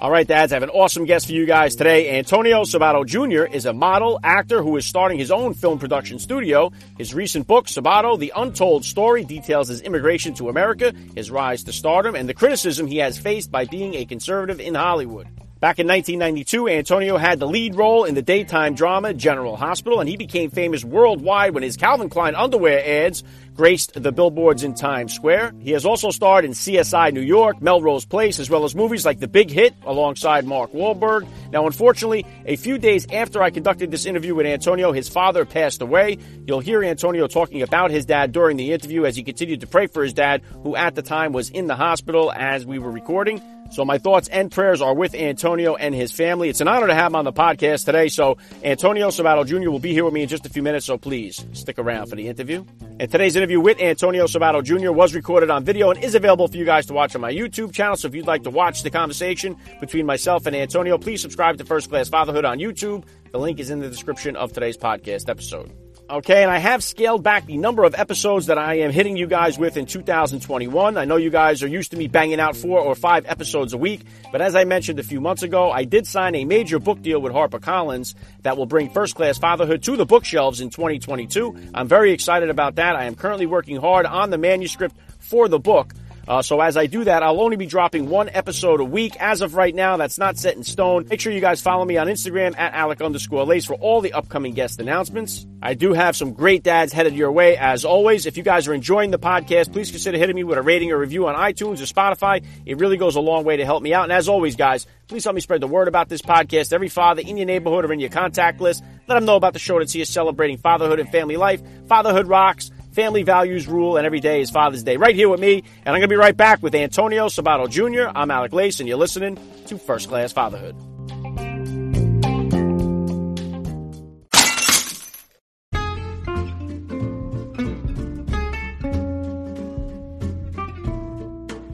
All right, dads, I have an awesome guest for you guys today. Antonio Sabato Jr. is a model, actor who is starting his own film production studio. His recent book, Sabato, The Untold Story, details his immigration to America, his rise to stardom, and the criticism he has faced by being a conservative in Hollywood. Back in 1992, Antonio had the lead role in the daytime drama General Hospital, and he became famous worldwide when his Calvin Klein underwear ads graced the billboards in Times Square. He has also starred in CSI New York, Melrose Place, as well as movies like The Big Hit alongside Mark Wahlberg. Now, unfortunately, a few days after I conducted this interview with Antonio, his father passed away. You'll hear Antonio talking about his dad during the interview as he continued to pray for his dad, who at the time was in the hospital as we were recording. So my thoughts and prayers are with Antonio and his family. It's an honor to have him on the podcast today. So Antonio Sabato Jr. will be here with me in just a few minutes. So please stick around for the interview. And today's interview with Antonio Sabato Jr. was recorded on video and is available for you guys to watch on my YouTube channel. So if you'd like to watch the conversation between myself and Antonio, please subscribe to First Class Fatherhood on YouTube. The link is in the description of today's podcast episode. Okay, and I have scaled back the number of episodes that I am hitting you guys with in 2021. I know you guys are used to me banging out four or five episodes a week, but as I mentioned a few months ago, I did sign a major book deal with HarperCollins that will bring First Class Fatherhood to the bookshelves in 2022. I'm very excited about that. I am currently working hard on the manuscript for the book. Uh, so as I do that, I'll only be dropping one episode a week. As of right now, that's not set in stone. Make sure you guys follow me on Instagram at Alec underscore Lace for all the upcoming guest announcements. I do have some great dads headed your way as always. If you guys are enjoying the podcast, please consider hitting me with a rating or review on iTunes or Spotify. It really goes a long way to help me out. And as always, guys, please help me spread the word about this podcast. Every father in your neighborhood or in your contact list, let them know about the show that sees celebrating fatherhood and family life. Fatherhood rocks. Family values rule, and every day is Father's Day. Right here with me, and I'm going to be right back with Antonio Sabato Jr. I'm Alec Lace, and you're listening to First Class Fatherhood.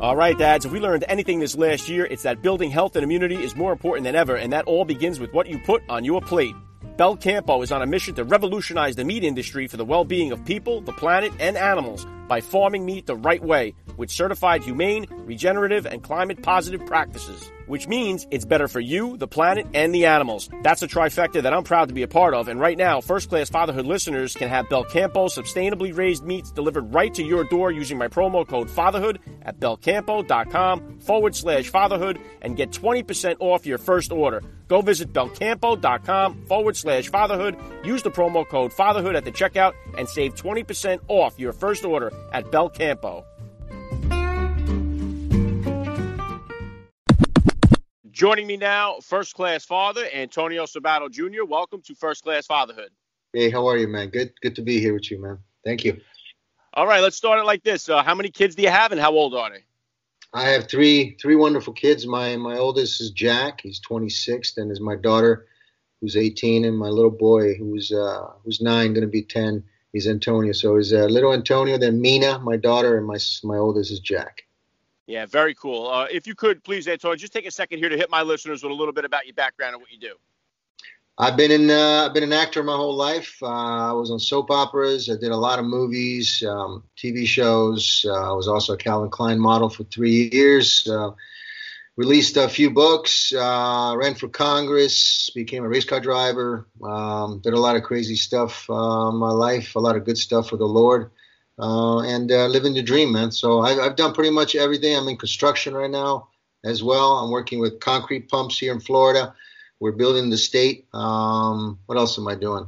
All right, dads, if we learned anything this last year, it's that building health and immunity is more important than ever, and that all begins with what you put on your plate. Belcampo is on a mission to revolutionize the meat industry for the well being of people, the planet, and animals by farming meat the right way with certified humane, regenerative, and climate positive practices. Which means it's better for you, the planet, and the animals. That's a trifecta that I'm proud to be a part of. And right now, first class fatherhood listeners can have Belcampo sustainably raised meats delivered right to your door using my promo code fatherhood at belcampo.com forward slash fatherhood and get 20% off your first order. Go visit belcampo.com forward slash fatherhood. Use the promo code fatherhood at the checkout and save 20% off your first order at Belcampo. Joining me now, first class father Antonio Sabato Jr. Welcome to First Class Fatherhood. Hey, how are you, man? Good, good to be here with you, man. Thank you. All right, let's start it like this. Uh, how many kids do you have, and how old are they? I have three, three wonderful kids. My my oldest is Jack. He's 26. and is my daughter, who's 18, and my little boy, who's uh, who's nine, going to be 10. He's Antonio. So he's uh, little Antonio, then Mina, my daughter, and my my oldest is Jack. Yeah, very cool. Uh, if you could, please, Antonio, just take a second here to hit my listeners with a little bit about your background and what you do. I've been in. Uh, I've been an actor my whole life. Uh, I was on soap operas. I did a lot of movies, um, TV shows. Uh, I was also a Calvin Klein model for three years. Uh, released a few books. Uh, ran for Congress. Became a race car driver. Um, did a lot of crazy stuff in my life. A lot of good stuff for the Lord uh, and uh, living the dream, man. So I've, I've done pretty much everything. I'm in construction right now as well. I'm working with concrete pumps here in Florida. We're building the state. Um, what else am I doing?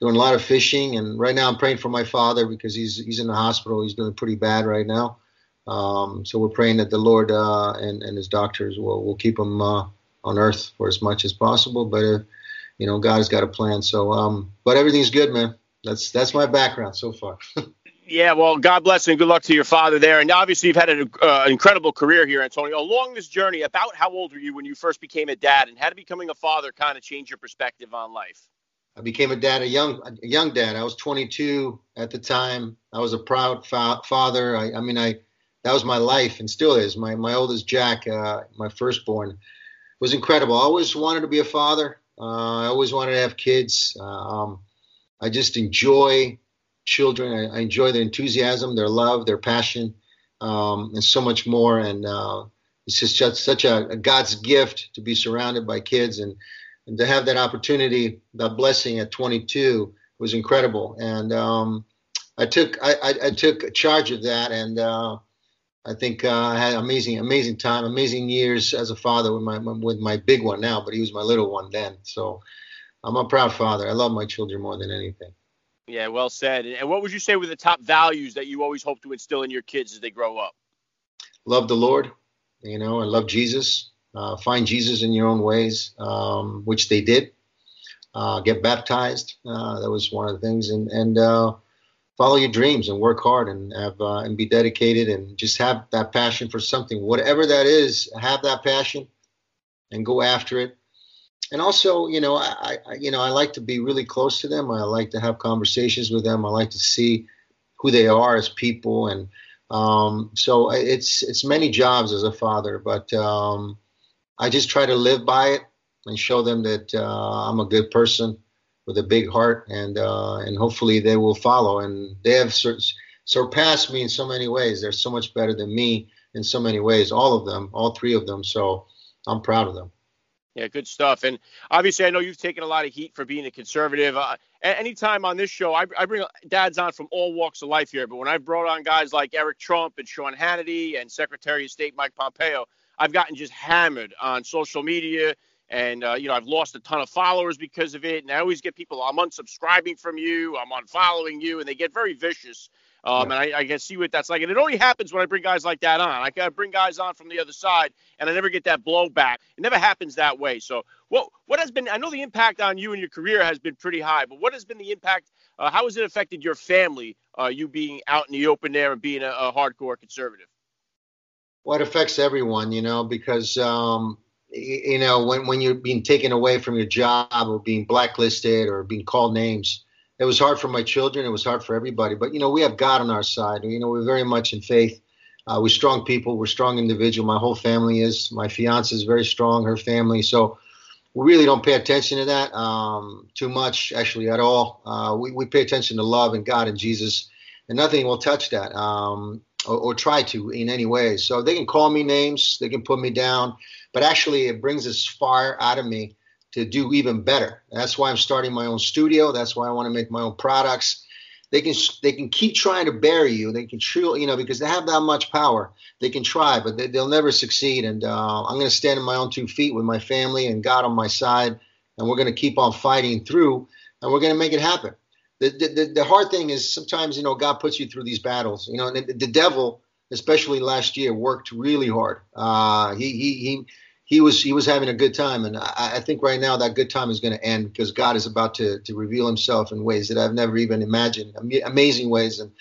Doing a lot of fishing, and right now I'm praying for my father because he's he's in the hospital. He's doing pretty bad right now. Um, so we're praying that the Lord uh, and and his doctors will will keep him uh, on earth for as much as possible. But uh, you know, God has got a plan. So, um, but everything's good, man. That's that's my background so far. Yeah, well, God bless and good luck to your father there. And obviously, you've had an uh, incredible career here, Antonio. Along this journey, about how old were you when you first became a dad, and how did becoming a father kind of change your perspective on life? I became a dad, a young, a young dad. I was 22 at the time. I was a proud fa- father. I, I, mean, I that was my life and still is. My my oldest Jack, uh, my firstborn, was incredible. I always wanted to be a father. Uh, I always wanted to have kids. Uh, um, I just enjoy children. I, I, enjoy their enthusiasm, their love, their passion, um, and so much more. And uh, it's just such, such a, a, God's gift to be surrounded by kids and, and to have that opportunity, that blessing at 22 was incredible. And um, I took I, I, I, took charge of that, and uh, I think uh, I had amazing amazing time, amazing years as a father with my with my big one now, but he was my little one then. So I'm a proud father. I love my children more than anything. Yeah, well said. And what would you say were the top values that you always hope to instill in your kids as they grow up? Love the Lord, you know, and love Jesus. Uh, find Jesus in your own ways, um, which they did. Uh, get baptized. Uh, that was one of the things, and and uh, follow your dreams and work hard and have uh, and be dedicated and just have that passion for something, whatever that is. Have that passion and go after it and also, you know, I, I, you know, I like to be really close to them. I like to have conversations with them. I like to see who they are as people, and um, so it's it's many jobs as a father, but um, I just try to live by it and show them that uh, I'm a good person with a big heart, and uh, and hopefully they will follow. And they have sur- surpassed me in so many ways. They're so much better than me in so many ways. All of them, all three of them. So I'm proud of them. Yeah, good stuff. And obviously, I know you've taken a lot of heat for being a conservative. Uh, anytime on this show, I, I, bring dads on from all walks of life here. But when I've brought on guys like Eric Trump and Sean Hannity and Secretary of State Mike Pompeo, I've gotten just hammered on social media. And, uh, you know, I've lost a ton of followers because of it. And I always get people, I'm unsubscribing from you, I'm unfollowing you, and they get very vicious. Um, yeah. And I, I, can see what that's like. And it only happens when I bring guys like that on. I can bring guys on from the other side, and I never get that blowback. It never happens that way. So, what what has been? I know the impact on you and your career has been pretty high, but what has been the impact? Uh, how has it affected your family? Uh, you being out in the open there and being a, a hardcore conservative. Well, it affects everyone, you know, because um, you know when when you're being taken away from your job or being blacklisted or being called names it was hard for my children. It was hard for everybody. But you know, we have God on our side. You know, we're very much in faith. Uh, we're strong people. We're strong individual. My whole family is. My fiance is very strong. Her family. So we really don't pay attention to that um, too much, actually, at all. Uh, we we pay attention to love and God and Jesus, and nothing will touch that um, or, or try to in any way. So they can call me names. They can put me down. But actually, it brings this fire out of me to do even better. That's why I'm starting my own studio. That's why I want to make my own products. They can they can keep trying to bury you. They can truly, you know, because they have that much power. They can try, but they, will never succeed. And uh, I'm going to stand on my own two feet with my family and God on my side, and we're going to keep on fighting through, and we're going to make it happen. The, the, the hard thing is sometimes you know God puts you through these battles. You know, the, the devil, especially last year, worked really hard. Uh, he he he he was he was having a good time, and I, I think right now that good time is going to end because God is about to to reveal Himself in ways that I've never even imagined, amazing ways, and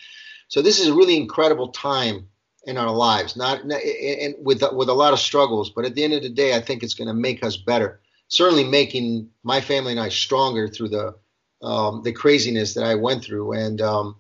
so this is a really incredible time in our lives, not and with with a lot of struggles, but at the end of the day, I think it's going to make us better. Certainly, making my family and I stronger through the um, the craziness that I went through, and um,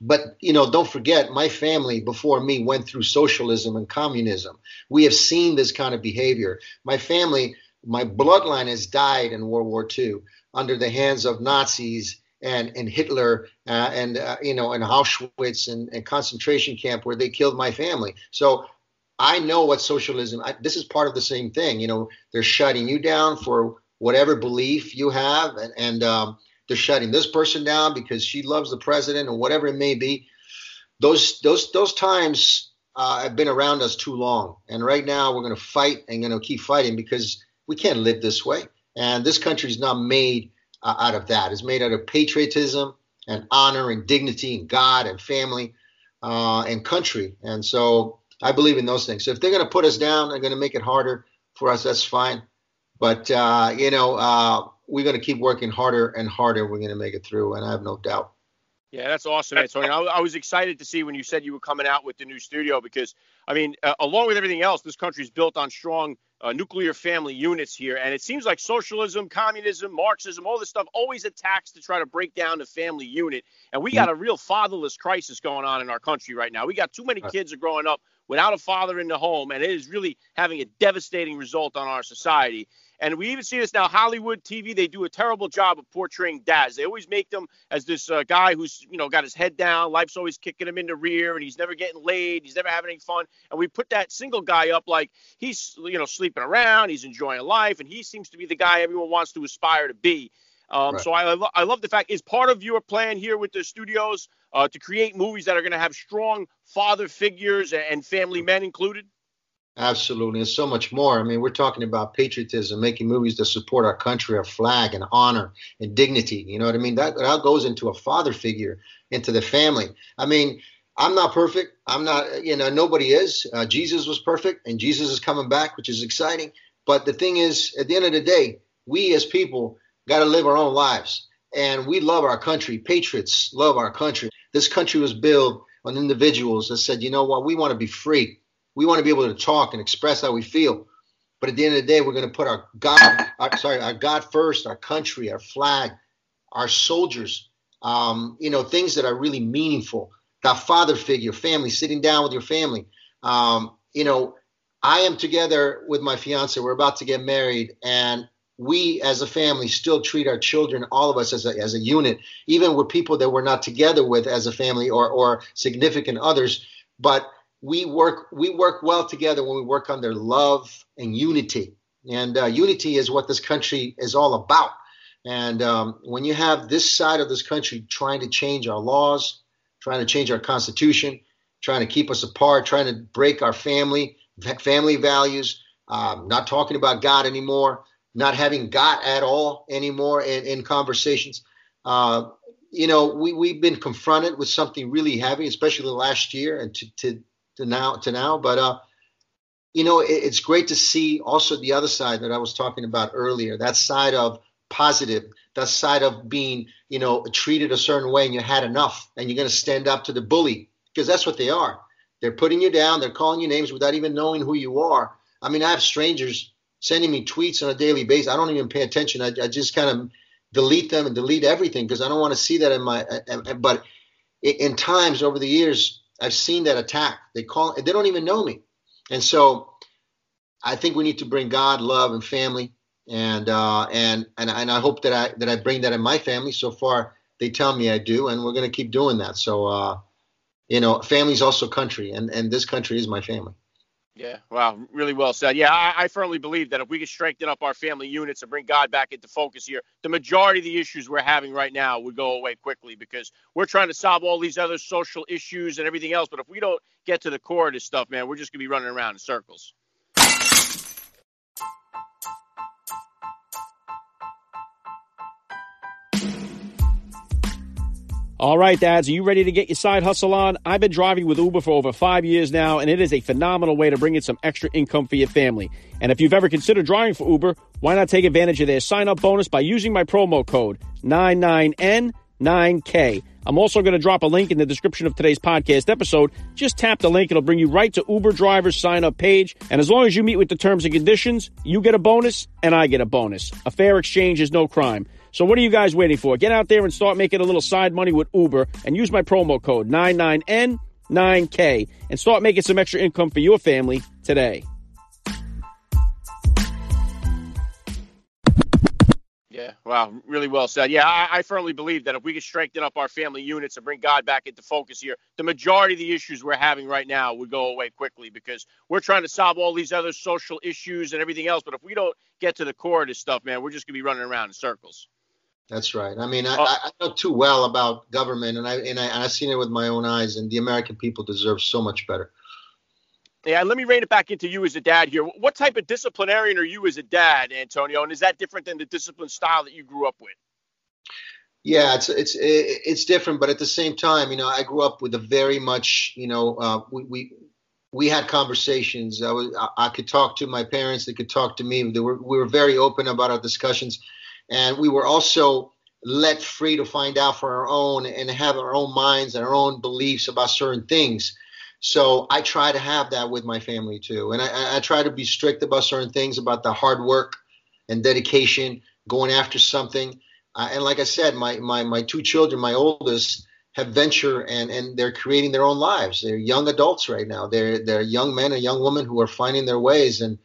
but you know don't forget my family before me went through socialism and communism. We have seen this kind of behavior. My family my bloodline has died in world war ii under the hands of nazis and and hitler uh, and uh, you know and auschwitz and, and, concentration camp where they killed my family. So i know what socialism I, this is part of the same thing. You know they're shutting you down for whatever belief you have and, and um, they're shutting this person down because she loves the president or whatever it may be. Those those those times uh, have been around us too long, and right now we're going to fight and going to keep fighting because we can't live this way. And this country is not made uh, out of that. It's made out of patriotism and honor and dignity and God and family uh, and country. And so I believe in those things. So if they're going to put us down, they're going to make it harder for us. That's fine. But uh, you know, uh, we're going to keep working harder and harder. We're going to make it through, and I have no doubt. Yeah, that's awesome, Antonio. I, I, was excited to see when you said you were coming out with the new studio because, I mean, uh, along with everything else, this country is built on strong uh, nuclear family units here. And it seems like socialism, communism, Marxism, all this stuff always attacks to try to break down the family unit. And we got a real fatherless crisis going on in our country right now. We got too many kids are growing up without a father in the home, and it is really having a devastating result on our society. And we even see this now. Hollywood TV, they do a terrible job of portraying dads. They always make them as this uh, guy who's, you know, got his head down. Life's always kicking him in the rear, and he's never getting laid. He's never having any fun. And we put that single guy up like he's, you know, sleeping around. He's enjoying life, and he seems to be the guy everyone wants to aspire to be. Um, right. So I, lo- I love the fact is part of your plan here with the studios uh, to create movies that are going to have strong father figures and family men included. Absolutely, and so much more. I mean, we're talking about patriotism, making movies that support our country, our flag, and honor and dignity. You know what I mean? That that goes into a father figure, into the family. I mean, I'm not perfect. I'm not. You know, nobody is. Uh, Jesus was perfect, and Jesus is coming back, which is exciting. But the thing is, at the end of the day, we as people got to live our own lives, and we love our country. Patriots love our country. This country was built on individuals that said, you know what, we want to be free we want to be able to talk and express how we feel. But at the end of the day, we're going to put our God, our, sorry, our God first, our country, our flag, our soldiers, um, you know, things that are really meaningful. That father figure, family, sitting down with your family. Um, you know, I am together with my fiance. We're about to get married, and we as a family still treat our children, all of us as a, as a unit, even with people that we're not together with as a family or, or significant others. But we work we work well together when we work on their love and unity. And uh, unity is what this country is all about. And um, when you have this side of this country trying to change our laws trying to change our constitution trying to keep us apart trying to break our family family values um, not talking about god anymore not having god at all anymore in, in conversations uh, you know we, we've been confronted with something really heavy especially last year and to, to to now to now. But uh, you know, it, it's great to see also the other side that I was talking about earlier. That side of positive, that side of being you know treated a certain way and you had enough, and you're going to stand up to the bully because that's what they are. They're putting you down. They're calling you names without even knowing who you are. I mean, I have strangers sending me tweets on a daily basis. I don't even pay attention. I, I just kind of delete them and delete everything because I don't want to see that in my. But in times over the years, I've seen that attack. They call they don't even know me, and so I think we need to bring God, love, and family, and uh, and and and I hope that I that I bring that in my family. So far, they tell me I do, and we're going to keep doing that. So, uh, you know, family's also country, and and this country is my family. Yeah, wow, really well said. Yeah, I, I, firmly believe that if we can strengthen up our family units and bring God back into focus here, the majority of the issues we're having right now would go away quickly because we're trying to solve all these other social issues and everything else. But if we don't get to the core of this stuff, man, we're just going to be running around in circles. All right, dads, are you ready to get your side hustle on? I've been driving with Uber for over five years now, and it is a phenomenal way to bring in some extra income for your family. And if you've ever considered driving for Uber, why not take advantage of their sign up bonus by using my promo code 99N9K? I'm also going to drop a link in the description of today's podcast episode. Just tap the link, it'll bring you right to Uber driver's sign up page. And as long as you meet with the terms and conditions, you get a bonus and I get a bonus. A fair exchange is no crime. So what are you guys waiting for? Get out there and start making a little side money with Uber and use my promo code 99N9K and start making some extra income for your family today. Yeah, wow, really well said. Yeah, I, I, firmly believe that if we can strengthen up our family units and bring God back into focus here, the majority of the issues we're having right now would go away quickly because we're trying to solve all these other social issues and everything else. But if we don't get to the core of this stuff, man, we're just gonna be running around in circles. That's right. I mean, I, uh, I, know too well about government, and I and I have seen it with my own eyes. And the American people deserve so much better. Yeah, let me rein it back into you as a dad here. What type of disciplinarian are you as a dad, Antonio? And is that different than the discipline style that you grew up with? Yeah, it's it's it's different, but at the same time, you know, I grew up with a very much, you know, uh, we, we we had conversations. I was I could talk to my parents. They could talk to me. They were we were very open about our discussions and we were also let free to find out for our own and have our own minds and our own beliefs about certain things. So I try to have that with my family too, and I, I try to be strict about certain things about the hard work and dedication, going after something. Uh, and like I said, my my my two children, my oldest, have venture and and they're creating their own lives. They're young adults right now. They're they're young men and young women who are finding their ways, and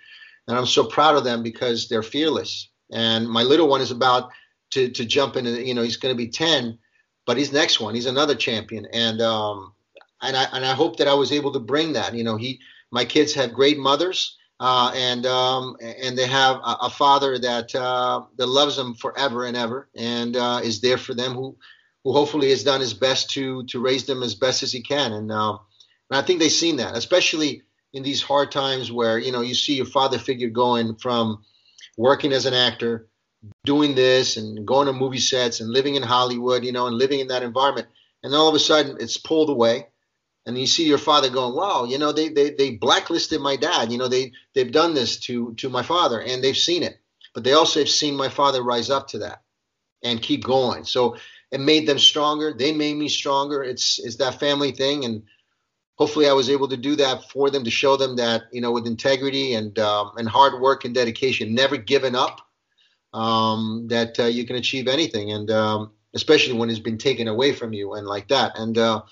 and I'm so proud of them because they're fearless. And my little one is about to to jump into you know he's going to be 10 but he's next one. He's another champion. And um and I and I hope that I was able to bring that. You know he my kids have great mothers uh, and um, and they have a, a father that uh, that loves them forever and ever and uh, is there for them who who hopefully has done his best to to raise them as best as he can. And um, and I think they've seen that especially in these hard times where you know you see your father figure going from working as an actor doing this and going to movie sets and living in Hollywood, you know, and living in that environment. And all of a sudden it's pulled away. And you see your father going, wow, you know, they, they, they blacklisted my dad. You know, they, they've done this to, to my father and they've seen it. But they also have seen my father rise up to that and keep going. So it made them stronger. They made me stronger. It's, it's that family thing. And hopefully I was able to do that for them to show them that, you know, with integrity and, um, and hard work and dedication, never giving up um, that uh, you can achieve anything, and um, especially when it's been taken away from you and like that. And uh,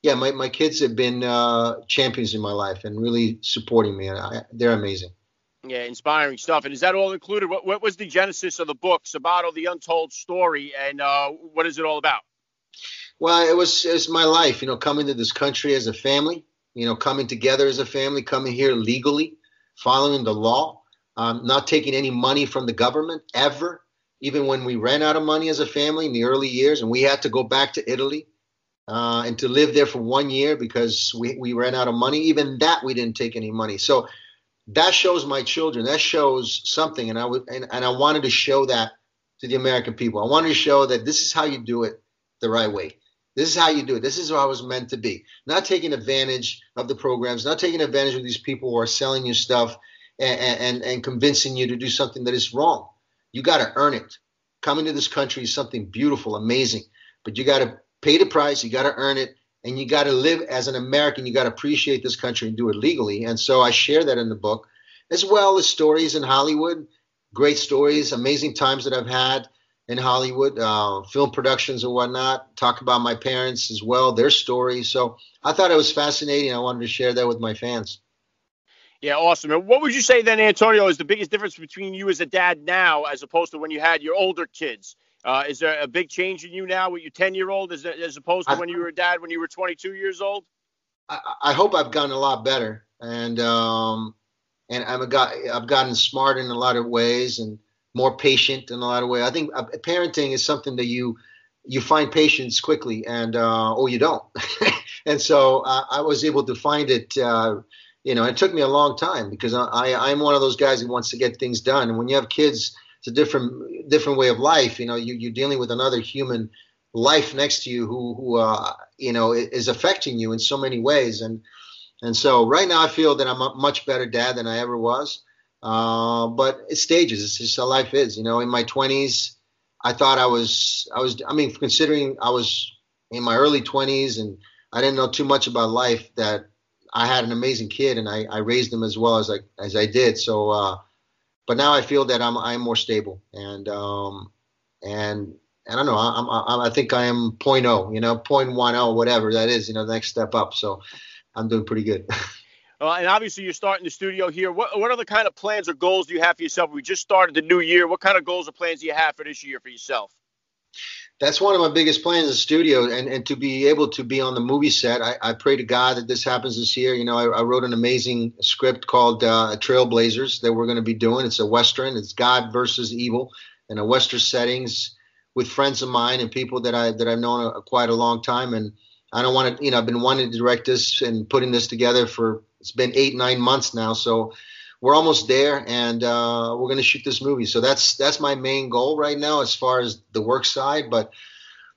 yeah, my, my kids have been uh, champions in my life and really supporting me, and I, they're amazing. Yeah, inspiring stuff. And is that all included? What, what was the genesis of the book, Sabato, the Untold Story, and uh, what is it all about? Well, it was it's my life, you know, coming to this country as a family, you know, coming together as a family, coming here legally, following the law, um, not taking any money from the government ever, even when we ran out of money as a family in the early years and we had to go back to Italy uh, and to live there for one year because we, we ran out of money. Even that, we didn't take any money. So that shows my children, that shows something. And I, would, and, and I wanted to show that to the American people. I wanted to show that this is how you do it the right way. This is how you do it. This is how I was meant to be. Not taking advantage of the programs, not taking advantage of these people who are selling you stuff and, and, and convincing you to do something that is wrong. You got to earn it. Coming to this country is something beautiful, amazing, but you got to pay the price. You got to earn it, and you got to live as an American. You got to appreciate this country and do it legally. And so I share that in the book, as well as stories in Hollywood, great stories, amazing times that I've had in Hollywood, uh, film productions and whatnot. Talk about my parents as well, their stories. So I thought it was fascinating. I wanted to share that with my fans. Yeah, awesome. And what would you say then, Antonio, is the biggest difference between you as a dad now as opposed to when you had your older kids? Uh, is there a big change in you now with your 10 year old as, as opposed to I, when you were a dad when you were 22 years old? I, I hope I've gotten a lot better. And, um, and I'm a guy, I've gotten smart in a lot of ways and more patient in a lot of ways. I think uh, parenting is something that you, you find patience quickly and, uh, or you don't. and so uh, I was able to find it, uh, you know, it took me a long time because I, I'm one of those guys who wants to get things done. And when you have kids, it's a different different way of life. You know, you, you're dealing with another human life next to you who who uh, you know is affecting you in so many ways. And and so right now I feel that I'm a much better dad than I ever was. Uh, but it's stages. It's just how life is. You know, in my 20s, I thought I was I was I mean considering I was in my early 20s and I didn't know too much about life that I had an amazing kid and I, I raised him as well as I as I did. So, uh, but now I feel that I'm I'm more stable and um, and I don't know. I'm, I'm I think I am 0.0, you know, 0.10, whatever that is, you know, the next step up. So I'm doing pretty good. Uh, and obviously, you're starting the studio here. What what the kind of plans or goals do you have for yourself? We just started the new year. What kind of goals or plans do you have for this year for yourself? that's one of my biggest plans in the studio and, and to be able to be on the movie set I, I pray to god that this happens this year you know i, I wrote an amazing script called uh, trailblazers that we're going to be doing it's a western it's god versus evil in a western settings with friends of mine and people that i that i've known a, quite a long time and i don't want to you know i've been wanting to direct this and putting this together for it's been eight nine months now so we're almost there, and uh, we're going to shoot this movie. So that's that's my main goal right now, as far as the work side. But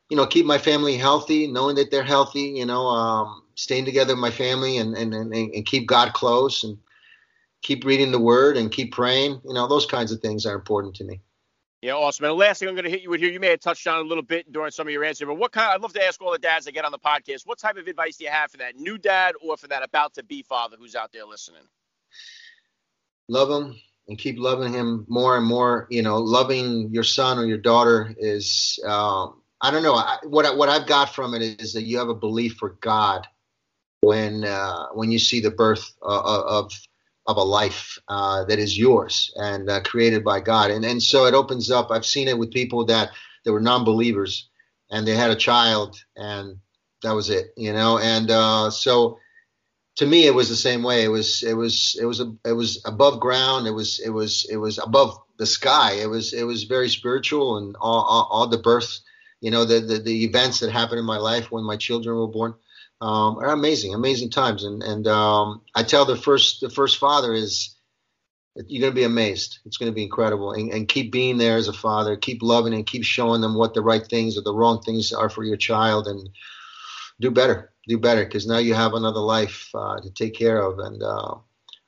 you know, keep my family healthy, knowing that they're healthy. You know, um, staying together with my family, and, and and and keep God close, and keep reading the Word, and keep praying. You know, those kinds of things are important to me. Yeah, awesome. And the last thing I'm going to hit you with here, you may have touched on a little bit during some of your answer, but what kind? I'd love to ask all the dads that get on the podcast, what type of advice do you have for that new dad or for that about to be father who's out there listening? Love him and keep loving him more and more. You know, loving your son or your daughter is, um, I don't know. I, what what I've got from it is that you have a belief for God when uh, when you see the birth uh, of of a life uh, that is yours and uh, created by God. And and so it opens up. I've seen it with people that that were non-believers and they had a child and that was it, you know. And uh, so to me, it was the same way. It was it was it was it was above ground. It was it was it was above the sky. It was it was very spiritual and all all, all the birth, you know, the, the the events that happened in my life when my children were born um, are amazing, amazing times. And and um, I tell the first the first father is you're going to be amazed. It's going to be incredible. And, and keep being there as a father. Keep loving and keep showing them what the right things or the wrong things are for your child, and do better. Do better because now you have another life uh, to take care of. And uh,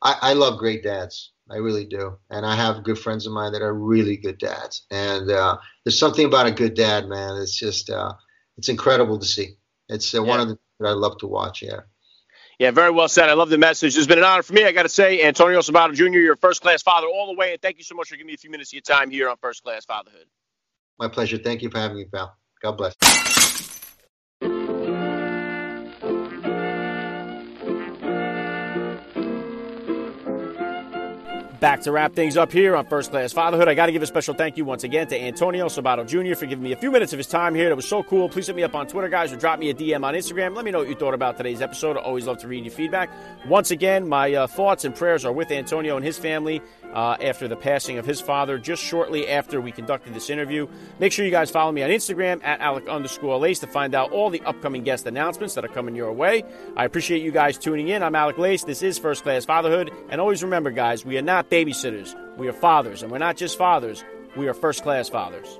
I, I love great dads. I really do. And I have good friends of mine that are really good dads. And uh, there's something about a good dad, man. It's just uh, it's incredible to see. It's uh, yeah. one of the that I love to watch. Yeah. Yeah, very well said. I love the message. It's been an honor for me. I got to say, Antonio Sabato Jr., you're a first class father all the way. And thank you so much for giving me a few minutes of your time here on First Class Fatherhood. My pleasure. Thank you for having me, pal. God bless. Back to wrap things up here on First Class Fatherhood. I got to give a special thank you once again to Antonio Sabato Jr. for giving me a few minutes of his time here. That was so cool. Please hit me up on Twitter, guys, or drop me a DM on Instagram. Let me know what you thought about today's episode. I always love to read your feedback. Once again, my uh, thoughts and prayers are with Antonio and his family uh, after the passing of his father just shortly after we conducted this interview. Make sure you guys follow me on Instagram at Alec underscore Lace to find out all the upcoming guest announcements that are coming your way. I appreciate you guys tuning in. I'm Alec Lace. This is First Class Fatherhood. And always remember, guys, we are not babysitters. We are fathers, and we're not just fathers, we are first class fathers.